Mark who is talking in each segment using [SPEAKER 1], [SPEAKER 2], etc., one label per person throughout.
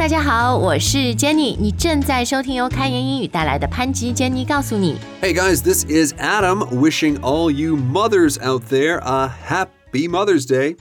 [SPEAKER 1] 大家好，我是 Jenny，你正在收听由开言英语带来的潘吉 Jenny 告诉你。
[SPEAKER 2] Hey guys, this is Adam wishing all you mothers out there a happy Mother's Day.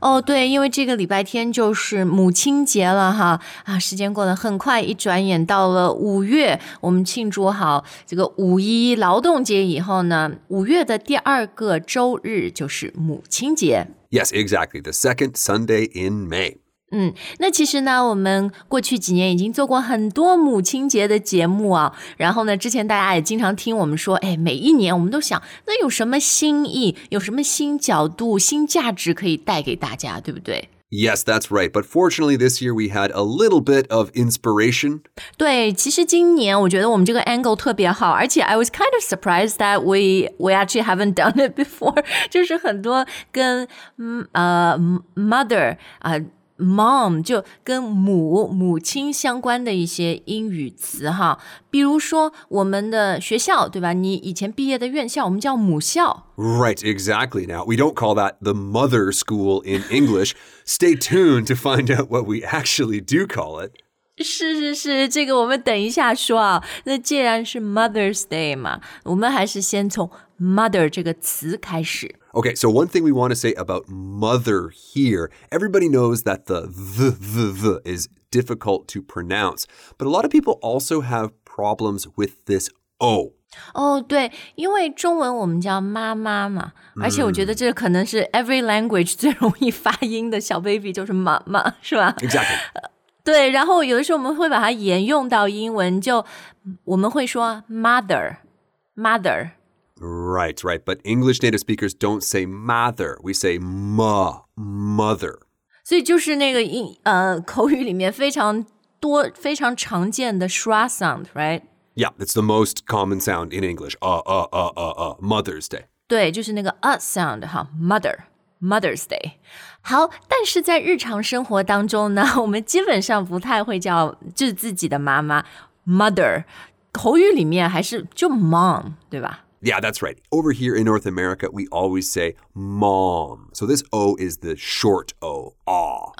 [SPEAKER 1] 哦，对，因为这个礼拜天就是母亲节了哈啊，时间过得很快，一转眼到了五月，我们庆祝好这个五一劳动节以后呢，五月的第二个周日就是母亲节。
[SPEAKER 2] Yes, exactly. The second Sunday in May.
[SPEAKER 1] 嗯，那其实呢，我们过去几年已经做过很多母亲节的节目啊。然后呢，之前大家也经常听我们说，哎，每一年我们都想，那有什么新意，有什么新角度、新价值可以带给大家，对不对？
[SPEAKER 2] Yes, that's right. But fortunately, this year we had a little bit of inspiration.
[SPEAKER 1] 对，其实今年我觉得我们这个 angle 特别好，而且 I was kind of surprised that we we actually haven't done it before，就是很多跟嗯呃 mother 啊、 Mom 就跟母母亲相关的一些英语词哈，比如说我们的学校对吧？你以前毕业的院校我们叫母校。
[SPEAKER 2] Right, exactly. Now, we don't call that the mother school in English. Stay tuned to find out what we actually do call it.
[SPEAKER 1] 是是是，这个我们等一下说啊。那既然是 Mother's Day 嘛，我们还是先从 mother 这个词开始。
[SPEAKER 2] Okay, so one thing we want to say about mother here everybody knows that the the, the, the is difficult to pronounce, but a lot of people also have problems with this O.
[SPEAKER 1] 哦，对，因为中文我们叫妈妈嘛，而且我觉得这可能是 every language 最容易发音的小 baby 就是妈妈，是吧？
[SPEAKER 2] Exactly.
[SPEAKER 1] 对，然后有的时候我们会把它沿用到英文，就我们会说 mother，mother。
[SPEAKER 2] Right, right. But English native speakers don't say mother. We say ma, mother.
[SPEAKER 1] 所以就是那个英呃口语里面非常多、非常常见的 schwa sound，right？
[SPEAKER 2] Yeah, it's the most common sound in English. Uh, uh, uh, uh, uh. Mother's Day.
[SPEAKER 1] 对，就是那个 a sound 哈，mother。Mother's Day，好，但是在日常生活当中呢，我们基本上不太会叫就是自己的妈妈 mother，口语里面还是就 mom，对吧？
[SPEAKER 2] Yeah, that's right. Over here in North America, we always say mom. So this O is the short O. Ah.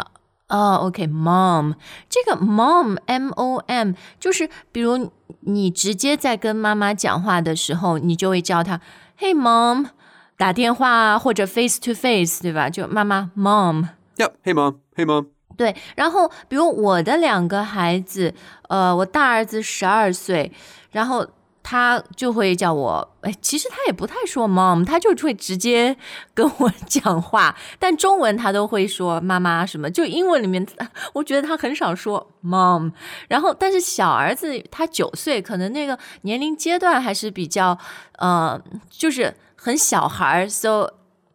[SPEAKER 1] 哦、o k m o m 这个 mom m o m 就是比如你直接在跟妈妈讲话的时候，你就会叫她 Hey mom，打电话啊或者 face to face，对吧？就妈妈 mom。
[SPEAKER 2] Yep. Hey, mom. Hey, mom.
[SPEAKER 1] 对，然后比如我的两个孩子，呃，我大儿子十二岁，然后 他就会叫我，哎，其实他也不太说 mom，他就会直接跟我讲话，但中文他都会说 妈妈什么，就英文里面，我觉得他很少说 mom。然后，但是小儿子他九岁，可能那个年龄阶段还是比较，呃，就是很小孩儿，so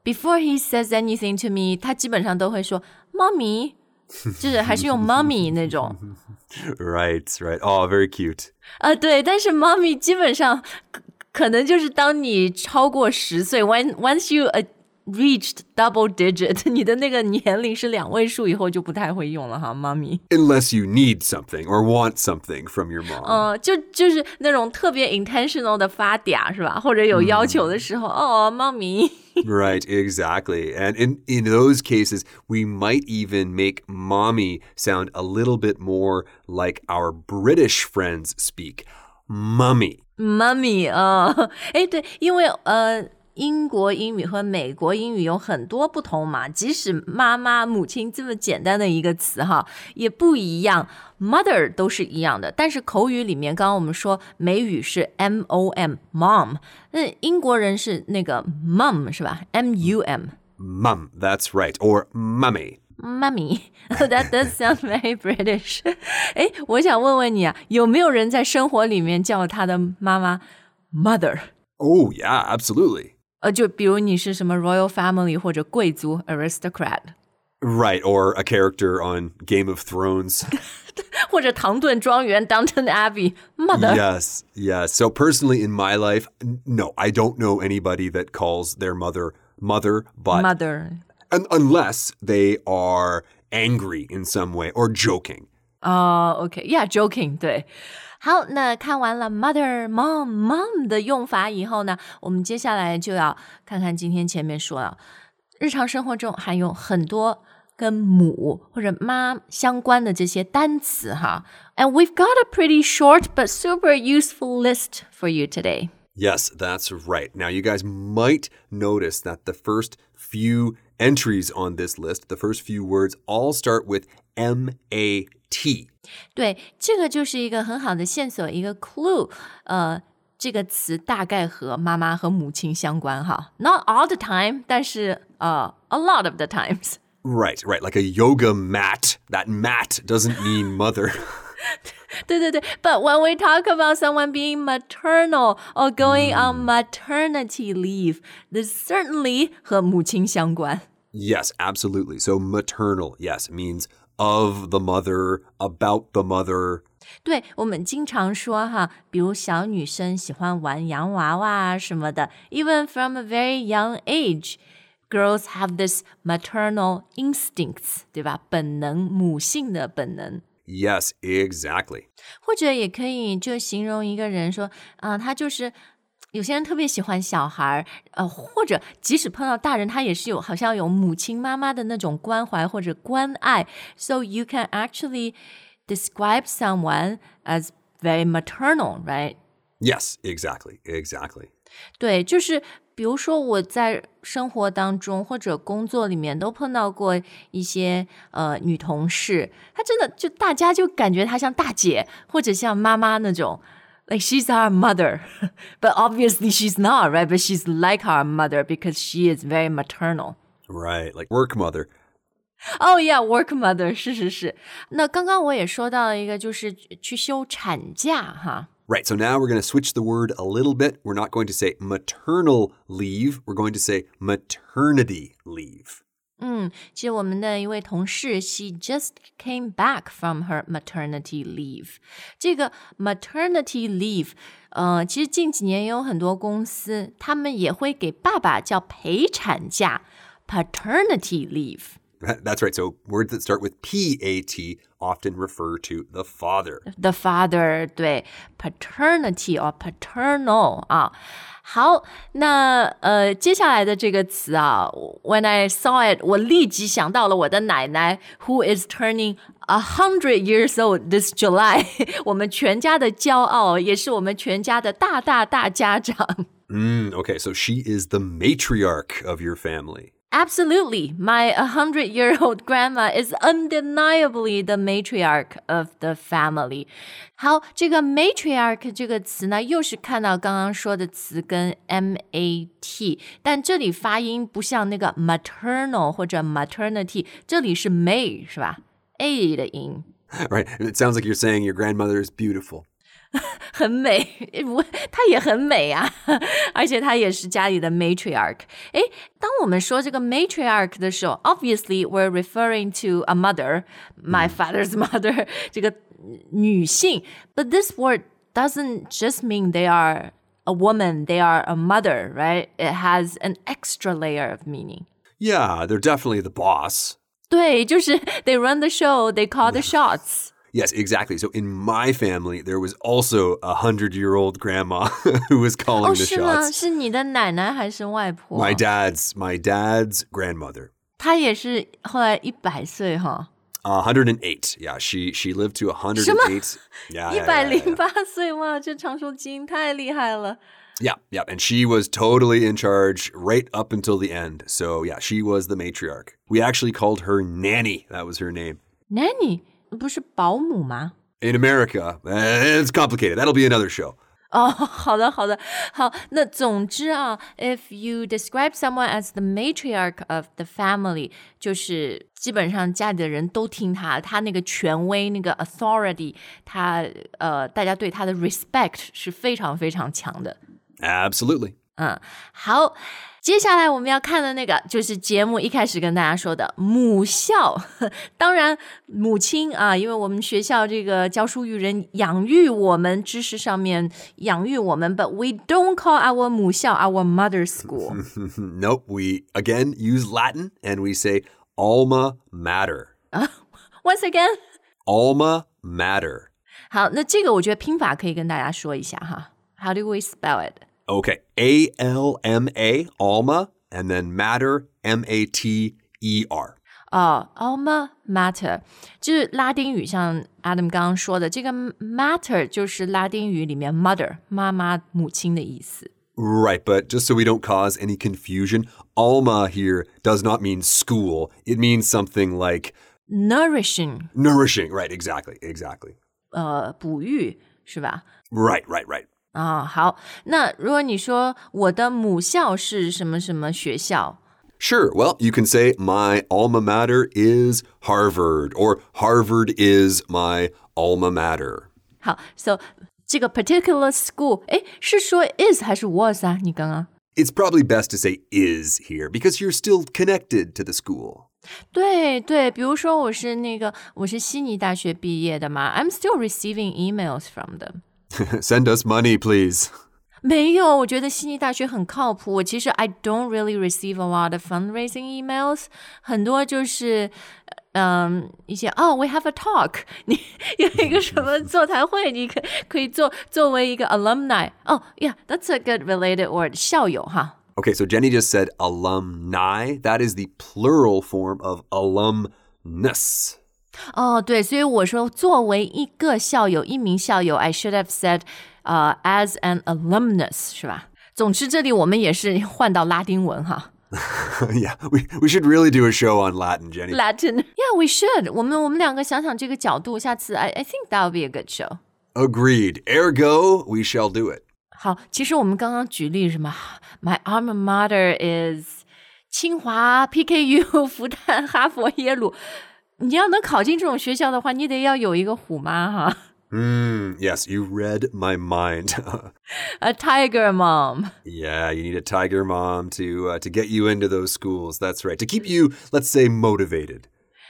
[SPEAKER 1] before he says anything to me，他基本上都会说妈咪。就是还是用 mommy 那种
[SPEAKER 2] ，Right, right. Oh, very cute.
[SPEAKER 1] 啊，对，但是 mommy 基本上可可能就是当你超过十岁，when once you uh, reached double digit，你的那个年龄是两位数以后就不太会用了哈，mommy。
[SPEAKER 2] Unless you need something or want something from your mom.
[SPEAKER 1] 嗯、就就是那种特别 intentional 的发嗲是吧？或者有要求的时候，哦，mommy。
[SPEAKER 2] Right, exactly. And in, in those cases, we might even make mommy sound a little bit more like our British friends speak. Mummy.
[SPEAKER 1] Mummy 啊，哎，对，因为呃， 英国英语和美国英语有很多不同嘛，即使妈妈、母亲这么简单的一个词哈，也不一样。Mother 都是一样的，但是口语里面，刚刚我们说美语是 M O M mom，那英国人是那个 mum 是吧？M U M。
[SPEAKER 2] Mum, that's right. Or mummy.
[SPEAKER 1] Mummy, that does sound very British. 哎，我想问问你啊，有没有人在生活里面叫他的妈妈
[SPEAKER 2] mother？Oh, yeah, absolutely.
[SPEAKER 1] 呃，就比如你是什么 royal family 或者贵族 aristocrat，
[SPEAKER 2] Right, or a character on Game of Thrones.
[SPEAKER 1] 或者唐顿庄园 Downton Abbey mother。
[SPEAKER 2] yes, yes. So personally in my life, n- no, I don't know anybody that calls their mother mother, but
[SPEAKER 1] mother。
[SPEAKER 2] un- unless they are angry in some way or joking.
[SPEAKER 1] 哦、o k y e a h j o k i n g 对。 好，那看完了 mother、mom、mom 的用法以后呢，我们接下来就要看看今天前面说了，日常生活中还有很多 跟母或者妈相关的这些单词哈。And we've got a pretty short but super useful list for you today.
[SPEAKER 2] Yes, that's right. Now, you guys might notice that the first few entries on this list, the first few words, all start with M A T.
[SPEAKER 1] 对，这个就是一个很好的线索，一个 clue。呃，这个词大概和妈妈和母亲相关哈。Not all the time，但是呃、uh,，a lot of the times。
[SPEAKER 2] Right, right. Like a yoga mat. That mat doesn't mean mother.
[SPEAKER 1] 对对对，But when we talk about someone being maternal or going on maternity leave, this certainly 和母亲相关。
[SPEAKER 2] yes, absolutely. So maternal, yes, means of the mother, about the mother.
[SPEAKER 1] 对我们经常说哈，比如小女生喜欢玩洋娃娃啊什么的，even from a very young age。Girls have this maternal instincts，对吧？本能，母性的本能。
[SPEAKER 2] Yes, exactly.
[SPEAKER 1] 或者也可以就形容一个人说，啊、他就是有些人特别喜欢小孩儿，呃，或者即使碰到大人，他也是有好像有母亲妈妈的那种关怀或者关爱。So you can actually describe someone as very maternal, right?
[SPEAKER 2] Yes, exactly, exactly.
[SPEAKER 1] 对，就是 比如说我在生活当中或者工作里面都碰到过一些呃女同事，她真的就大家就感觉她像大姐或者像妈妈那种。Like she's our mother, but obviously she's not, right? But she's like our mother because she is very maternal.
[SPEAKER 2] Right, like work mother.
[SPEAKER 1] Oh yeah, work mother 是是是。那刚刚我也说到了一个，就是去休产假哈。
[SPEAKER 2] Right, so now we're going to switch the word a little bit. We're not going to say maternal leave, we're going to say maternity leave.
[SPEAKER 1] 嗯，其实我们的一位同事，she just came back from her maternity leave。这个 maternity leave，呃，其实近几年也有很多公司，他们也会给爸爸叫陪产假 （paternity leave）。
[SPEAKER 2] That's right. So words that start with P A T often refer to the father.
[SPEAKER 1] The father 对 paternity or paternal 啊。好，那呃，接下来的这个词啊，When I saw it，我立即想到了我的奶奶，who is turning a hundred years old this July，我们全家的骄傲，也是我们全家的大大大家长。
[SPEAKER 2] Mm, okay, so she is the matriarch of your family.
[SPEAKER 1] Absolutely. My 100 year old grandma is undeniably the matriarch of the family. 好，这个 matriarch 这个词呢，又是看到刚刚说的词根 m a t，但这里发音不像那个 maternal 或者 maternity，这里是 may 是吧？a 的音。
[SPEAKER 2] Right? It sounds like you're saying your grandmother is beautiful.
[SPEAKER 1] 很美，我她也很美啊，而且她也是家里的 matriarch。诶，当我们说这个 matriarch 的时候，obviously we're referring to a mother, my father's mother，这个女性。But this word doesn't just mean they are a woman, they are a mother, right? It has an extra layer of meaning.
[SPEAKER 2] Yeah, they're definitely the boss.
[SPEAKER 1] 对，就是 they run the show, they call the shots.
[SPEAKER 2] Yes, exactly. So in my family, there was also a hundred year old grandma who was calling
[SPEAKER 1] 哦，
[SPEAKER 2] the
[SPEAKER 1] 是吗？
[SPEAKER 2] shots.
[SPEAKER 1] 是你的奶奶还是外婆？
[SPEAKER 2] My dad's my dad's grandmother.
[SPEAKER 1] 她也是后来一百岁哈，
[SPEAKER 2] Uh, 108. Yeah, she she lived to 108. Yeah,
[SPEAKER 1] 一
[SPEAKER 2] yeah,
[SPEAKER 1] 百
[SPEAKER 2] yeah,
[SPEAKER 1] 零
[SPEAKER 2] yeah,
[SPEAKER 1] 八岁哇，这长寿基因太厉害了。
[SPEAKER 2] yeah, yeah. And she was totally in charge right up until the end. So yeah, she was the matriarch. We actually called her Nanny. That was her name.
[SPEAKER 1] Nanny 不是保姆吗？
[SPEAKER 2] In America, eh, it's complicated. That'll be another show.
[SPEAKER 1] 哦，好的，好的，好。那总之啊，if you describe someone as the matriarch of the family，就是基本上家里的人都听他，他那个权威，那个 authority，他呃，大家对他的 respect 是非常非常强的。
[SPEAKER 2] Absolutely.
[SPEAKER 1] 嗯，好，接下来我们要看的那个就是节目一开始跟大家说的母校。当然，母亲啊，因为我们学校这个教书育人，养育我们知识上面养育我们，but we don't call our 母校 our mother school。
[SPEAKER 2] nope. We again use Latin and we say alma mater.
[SPEAKER 1] Once again，
[SPEAKER 2] Alma mater.
[SPEAKER 1] 好，那这个我觉得拼法可以跟大家说一下哈。How do we spell it？
[SPEAKER 2] Okay. A L M A, Alma, and then mater, M A T E R.
[SPEAKER 1] 啊、uh,，alma mater Adam 刚刚说的，这个 mater 就是拉丁语里面 mother 妈妈、母亲的意思。
[SPEAKER 2] Right, but just so we don't cause any confusion, alma here does not mean school. It means something like
[SPEAKER 1] nourishing.
[SPEAKER 2] Nourishing, right? Exactly, exactly.
[SPEAKER 1] 呃，哺育是吧
[SPEAKER 2] ？Right, right, right.
[SPEAKER 1] 啊、好，那如果你说我的母校是什么什么学校，
[SPEAKER 2] Sure, well, you can say my alma mater is Harvard, or Harvard is my alma mater.
[SPEAKER 1] 好，so 这个 particular school，哎，是说 is 还是 was 啊？你刚刚
[SPEAKER 2] It's probably best to say is here because you're still connected to the school.
[SPEAKER 1] 对对，比如说我是那个我是悉尼大学毕业的嘛，I'm still receiving emails from them。
[SPEAKER 2] Send us money, please.
[SPEAKER 1] 没有，我觉得悉尼大学很靠谱。我其实 I don't really receive a lot of fundraising emails，很多就是嗯一些哦、w e have a talk，你有一个什么座谈会，你可可以做作为一个 alumni。哦、yeah，that's a good related word，校友哈。
[SPEAKER 2] Okay, so Jenny just said alumni. That is the plural form of alumnus.
[SPEAKER 1] 哦，对，所以我说作为一个校友，一名校友，I should have said，呃、a s an alumnus，是吧？总之，这里我们也是换到拉丁文哈。
[SPEAKER 2] yeah, we, we should really do a show on Latin, Jenny.
[SPEAKER 1] Latin. Yeah, we should. 我们我们两个想想这个角度，下次 I I think that would be a good show.
[SPEAKER 2] Agreed. Ergo, we shall do it.
[SPEAKER 1] 好，其实我们刚刚举例什么，My alma mater is 清华、PKU、复旦、哈佛、耶鲁。 你要能考进这种学校的话，你得要有一个虎妈哈
[SPEAKER 2] Mm, yes, you read my mind.
[SPEAKER 1] ，a tiger mom。
[SPEAKER 2] yeah, you need a tiger mom to uh, to get you into those schools. That's right. To keep you, let's say, motivated.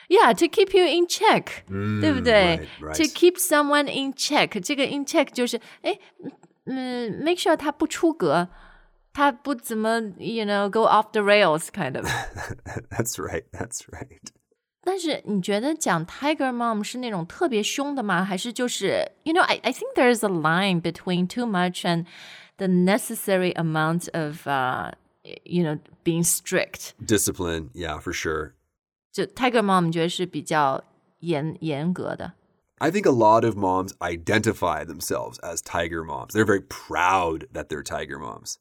[SPEAKER 1] Yeah, to keep you in check，、对不对
[SPEAKER 2] right, right.
[SPEAKER 1] To keep someone in check，这个 in check 就是哎，嗯，make sure 他不出格，他不怎么，you know go off the rails kind of。
[SPEAKER 2] That's right. That's right.
[SPEAKER 1] 但是你觉得讲 Tiger Mom 是那种特别凶的吗？还是就是 you know I I think there is a line between too much and the necessary amount of uh you know being strict。
[SPEAKER 2] Discipline, yeah, for sure.
[SPEAKER 1] 就 Tiger Mom 你觉得是比较严严格的？
[SPEAKER 2] I think a lot of moms identify themselves as tiger moms. They're very proud that they're tiger moms.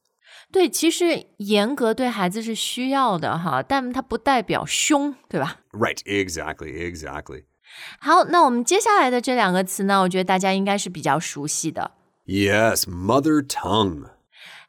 [SPEAKER 1] 对，其实严格对孩子是需要的哈，但它不代表凶，对吧？
[SPEAKER 2] Right, exactly, exactly.
[SPEAKER 1] 好，那我们接下来的这两个词呢，我觉得大家应该是比较熟悉的。
[SPEAKER 2] Yes, mother tongue.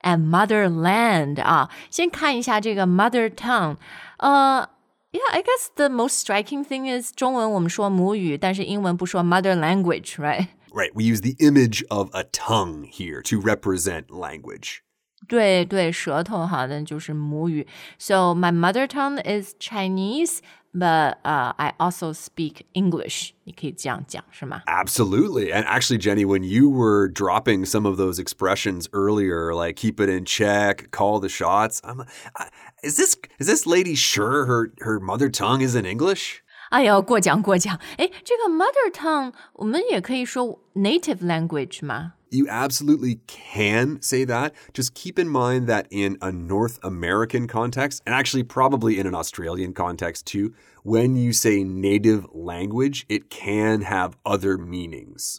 [SPEAKER 1] and motherland 啊，先看一下这个 mother tongue，呃。Yeah, I guess the most striking thing is 中文我们说母语，但是英文不说 mother language, right?
[SPEAKER 2] Right, we use the image of a tongue here to represent language.
[SPEAKER 1] 对对，舌头哈，那就是母语。So my mother tongue is Chinese, but uh, I also speak English. 你可以这样讲是吗？
[SPEAKER 2] Absolutely. And actually, Jenny, when you were dropping some of those expressions earlier, like keep it in check, call the shots, I'm, I, is this is this lady sure her her mother tongue is in English?
[SPEAKER 1] 哎呦，过奖过奖。哎，这个 mother tongue 我们也可以说 native language 吗？
[SPEAKER 2] You absolutely can say that. Just keep in mind that in a North American context, and actually probably in an Australian context too, when you say native language, it can have other meanings.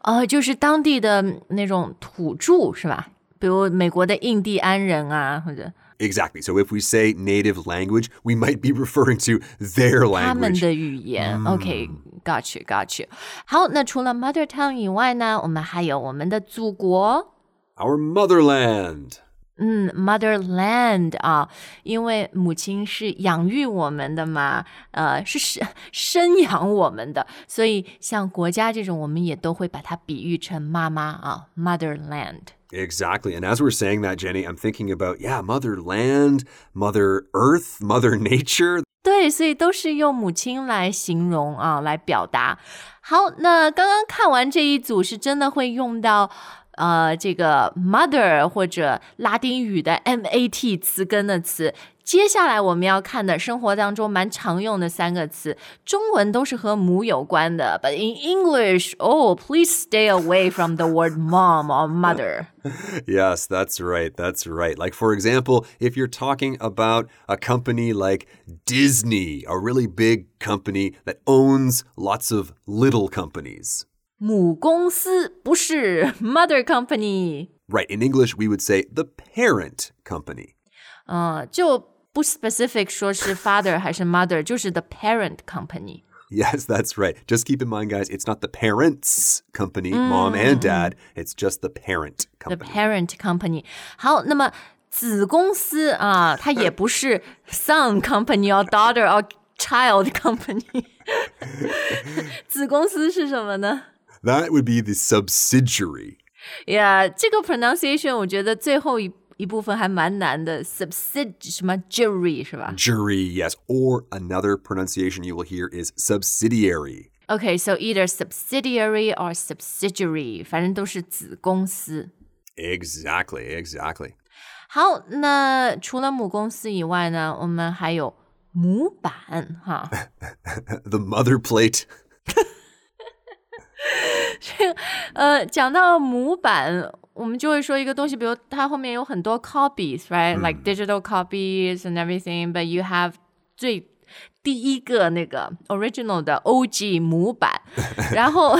[SPEAKER 1] 呃，就是当地的那种土着是吧？比如美国的印第安人啊，或者
[SPEAKER 2] Exactly. So if we say native language, we might be referring to their
[SPEAKER 1] 他们
[SPEAKER 2] language.
[SPEAKER 1] 的语言。OK，got、you，got you。好，那除了 mother tongue 以外呢，我们还有我们的祖国。
[SPEAKER 2] Our motherland.
[SPEAKER 1] 嗯，motherland 啊，因为母亲是养育我们的嘛，呃，是生生养我们的，所以像国家这种，我们也都会把它比喻成妈妈啊，motherland。
[SPEAKER 2] Exactly. And as we're saying that, Jenny, I'm thinking about, yeah, motherland, mother earth, mother nature.
[SPEAKER 1] 对，所以都是用母亲来形容啊，来表达。好，那刚刚看完这一组，是真的会用到呃这个 mother 或者拉丁语的 mat 词根的词。 接下来我们要看的生活当中蛮常用的三个词，中文都是和母有关的，but in English, oh, please stay away from the word mom or mother.
[SPEAKER 2] Yes, that's right. That's right. Like, for example, if you're talking about a company like Disney, a really big company that owns lots of little companies.
[SPEAKER 1] 母公司不是 mother company，
[SPEAKER 2] Right. In English, we would say the parent company.
[SPEAKER 1] 呃，就 不 specific 说是 father 还是 mother，就是 the parent company。
[SPEAKER 2] Yes, that's right. Just keep in mind, guys, it's not the parents' company, mom and dad. It's just the parent
[SPEAKER 1] The
[SPEAKER 2] company.
[SPEAKER 1] parent company。好，那么子公司啊，它也不是 son company or daughter or child company。子公司是什么呢
[SPEAKER 2] That would be the subsidiary.
[SPEAKER 1] ？Yeah，这个 pronunciation 我觉得最后一 一部分还蛮难的，subsid 什么 jury 是吧
[SPEAKER 2] Jury, yes. Or another pronunciation you will hear is subsidiary.
[SPEAKER 1] ？OK，so、either subsidiary or subsidiary，反正都是子公司。
[SPEAKER 2] Exactly, exactly.
[SPEAKER 1] 好，那除了母公司以外呢，我们还有模板哈。
[SPEAKER 2] The mother plate.
[SPEAKER 1] 呃，讲到模板， 我们就会说一个东西，比如它后面有很多 copies，right？Like、digital copies and everything, but you have 最第一个那个 original 的 OG 模板，然后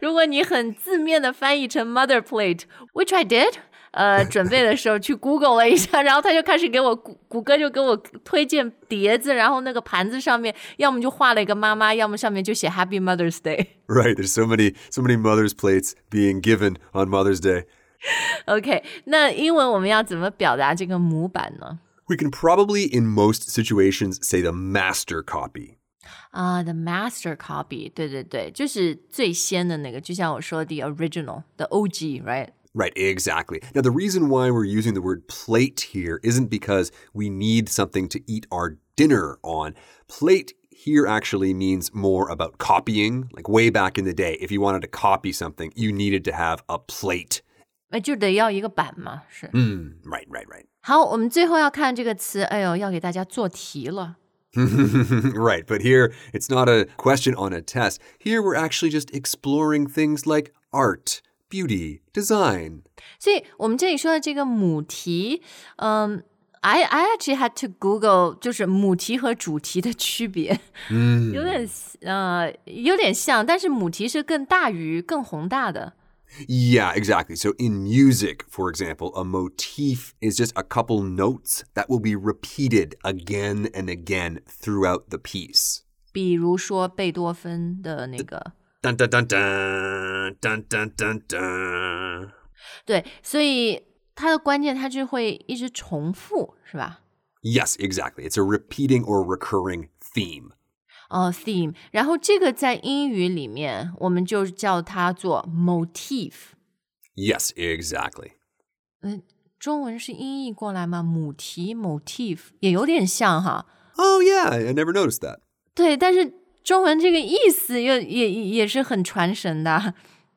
[SPEAKER 1] 如果你很字面的翻译成 mother plate，which I did。呃，准备的时候去 Google 了一下，然后他就开始给我谷谷歌就给我推荐碟子，然后那个盘子上面要么就画了一个妈妈，要么上面就写 Happy Mother's Day。
[SPEAKER 2] Right, there's so many so many mother's plates being given on Mother's Day.
[SPEAKER 1] OK，那英文我们要怎么表达这个模板呢？
[SPEAKER 2] We can probably in most situations say the master copy.
[SPEAKER 1] 啊、t h e master copy，对对对，就是最先的那个，就像我说的 the original，the OG，right？
[SPEAKER 2] Right, exactly. Now, the reason why we're using the word plate here isn't because we need something to eat our dinner on. Plate here actually means more about copying. Like way back in the day, if you wanted to copy something, you needed to have a plate.
[SPEAKER 1] 那就得要一个板嘛，是。
[SPEAKER 2] Mm, right, right, right.
[SPEAKER 1] 好，我们最后要看这个词，哎呦，要给大家做题了。
[SPEAKER 2] right, but here it's not a question on a test. Here we're actually just exploring things like art, beauty, design.
[SPEAKER 1] 所以我们这里说的这个母题，嗯。I I actually had to Google，就是母题和主题的区别，有点呃有点像，但是母题是更大于、更宏大的。
[SPEAKER 2] Yeah, exactly. So in music, for example, a motif is just a couple notes that will be repeated again and again throughout the piece.
[SPEAKER 1] 比如说贝多芬的那个，
[SPEAKER 2] Dun dun dun dun dun dun dun dun.
[SPEAKER 1] 对，所以它的关键它就会一直重复，是吧？
[SPEAKER 2] Yes, exactly. It's a repeating or recurring theme.
[SPEAKER 1] 哦、t h e m e 然后这个在英语里面我们就叫它做 motif，
[SPEAKER 2] Yes, exactly.
[SPEAKER 1] 中文是音译过来吗？母题 motif 也有点像哈，
[SPEAKER 2] Oh yeah, I never noticed that.
[SPEAKER 1] 对，但是中文这个意思又也也也是很传神的，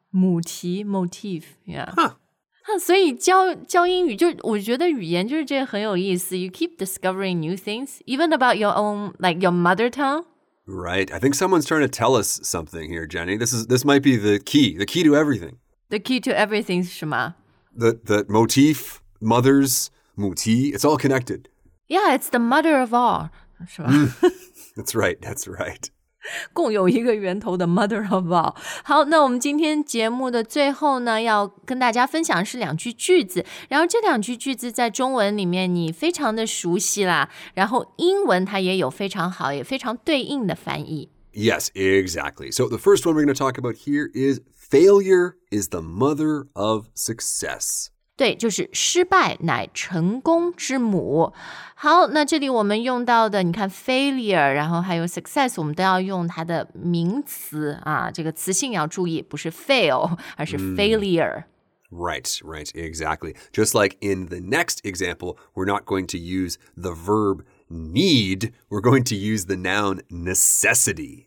[SPEAKER 1] 母题 motif，yeah。
[SPEAKER 2] Huh.
[SPEAKER 1] 啊，所以教教英语就我觉得语言就是这个很有意思。You keep discovering new things, even about your own, like your mother tongue.
[SPEAKER 2] Right. I think someone's trying to tell us something here, Jenny. This is this might be the key, the key to everything.
[SPEAKER 1] The key to everything 是什么
[SPEAKER 2] The the motif, mothers, muti, it's all connected.
[SPEAKER 1] Yeah, it's the mother of all，是吧？
[SPEAKER 2] That's right. That's right.
[SPEAKER 1] 共有一个源头的 mother of all。好，那我们今天节目的最后呢，要跟大家分享是两句句子，然后这两句句子在中文里面你非常的熟悉啦，然后英文它也有非常好也非常对应的翻译。
[SPEAKER 2] Yes, exactly. So the first one we're going to talk about here is failure is the mother of success.
[SPEAKER 1] 对，就是失败乃成功之母。好，那这里我们用到的，你看 failure，然后还有 success，我们都要用它的名词啊，这个词性要注意，不是 fail，而是 failure。
[SPEAKER 2] Right, right, exactly. Just like in the next example, we're not going to use the verb need, we're going to use the noun necessity.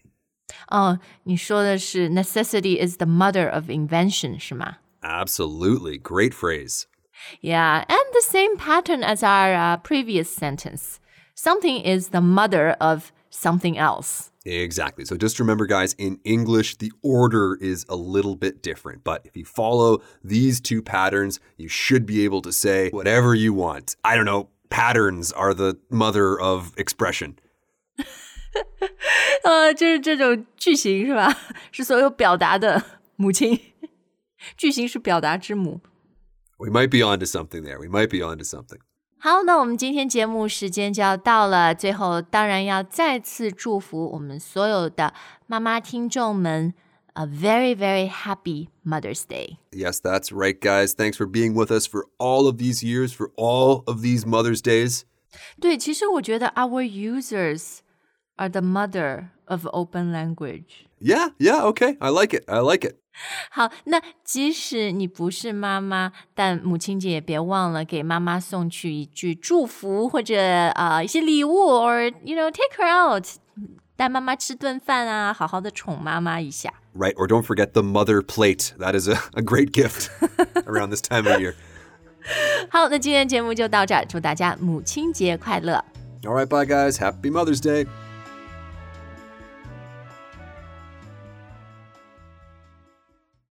[SPEAKER 1] 哦，你说的是 necessity is the mother of invention 是吗
[SPEAKER 2] Absolutely. Great phrase.
[SPEAKER 1] Yeah, and the same pattern as our uh, previous sentence. something is the mother of something else.
[SPEAKER 2] Exactly. So just remember, guys, in English, the order is a little bit different. But if you follow these two patterns, you should be able to say whatever you want. I don't know, patterns are the mother of expression.
[SPEAKER 1] 呃，就是这种句型是吧？是所有表达的母亲。 句型是表达之母。
[SPEAKER 2] We might be onto something there. We might be onto something.
[SPEAKER 1] 好，那我们今天节目时间就要到了，最后当然要再次祝福我们所有的妈妈听众们。a very, very happy Mother's Day.
[SPEAKER 2] Yes, that's right, guys. Thanks for being with us for all of these years, for all of these Mother's Days.
[SPEAKER 1] 对，其实我觉得 our users are the mother of OpenLanguage.
[SPEAKER 2] Yeah, yeah, okay. I like it. I like it.
[SPEAKER 1] 好，那即使你不是妈妈，但母亲节也别忘了给妈妈送去一句祝福，或者啊、呃、一些礼物，or you know take her out，带妈妈吃顿饭啊，好好的宠妈妈一下。
[SPEAKER 2] Right, or don't forget the mother plate. That is a, a great gift around this time of year.
[SPEAKER 1] 好，那今天节目就到这儿，祝大家母亲节快乐。
[SPEAKER 2] All right, bye, guys. Happy Mother's Day.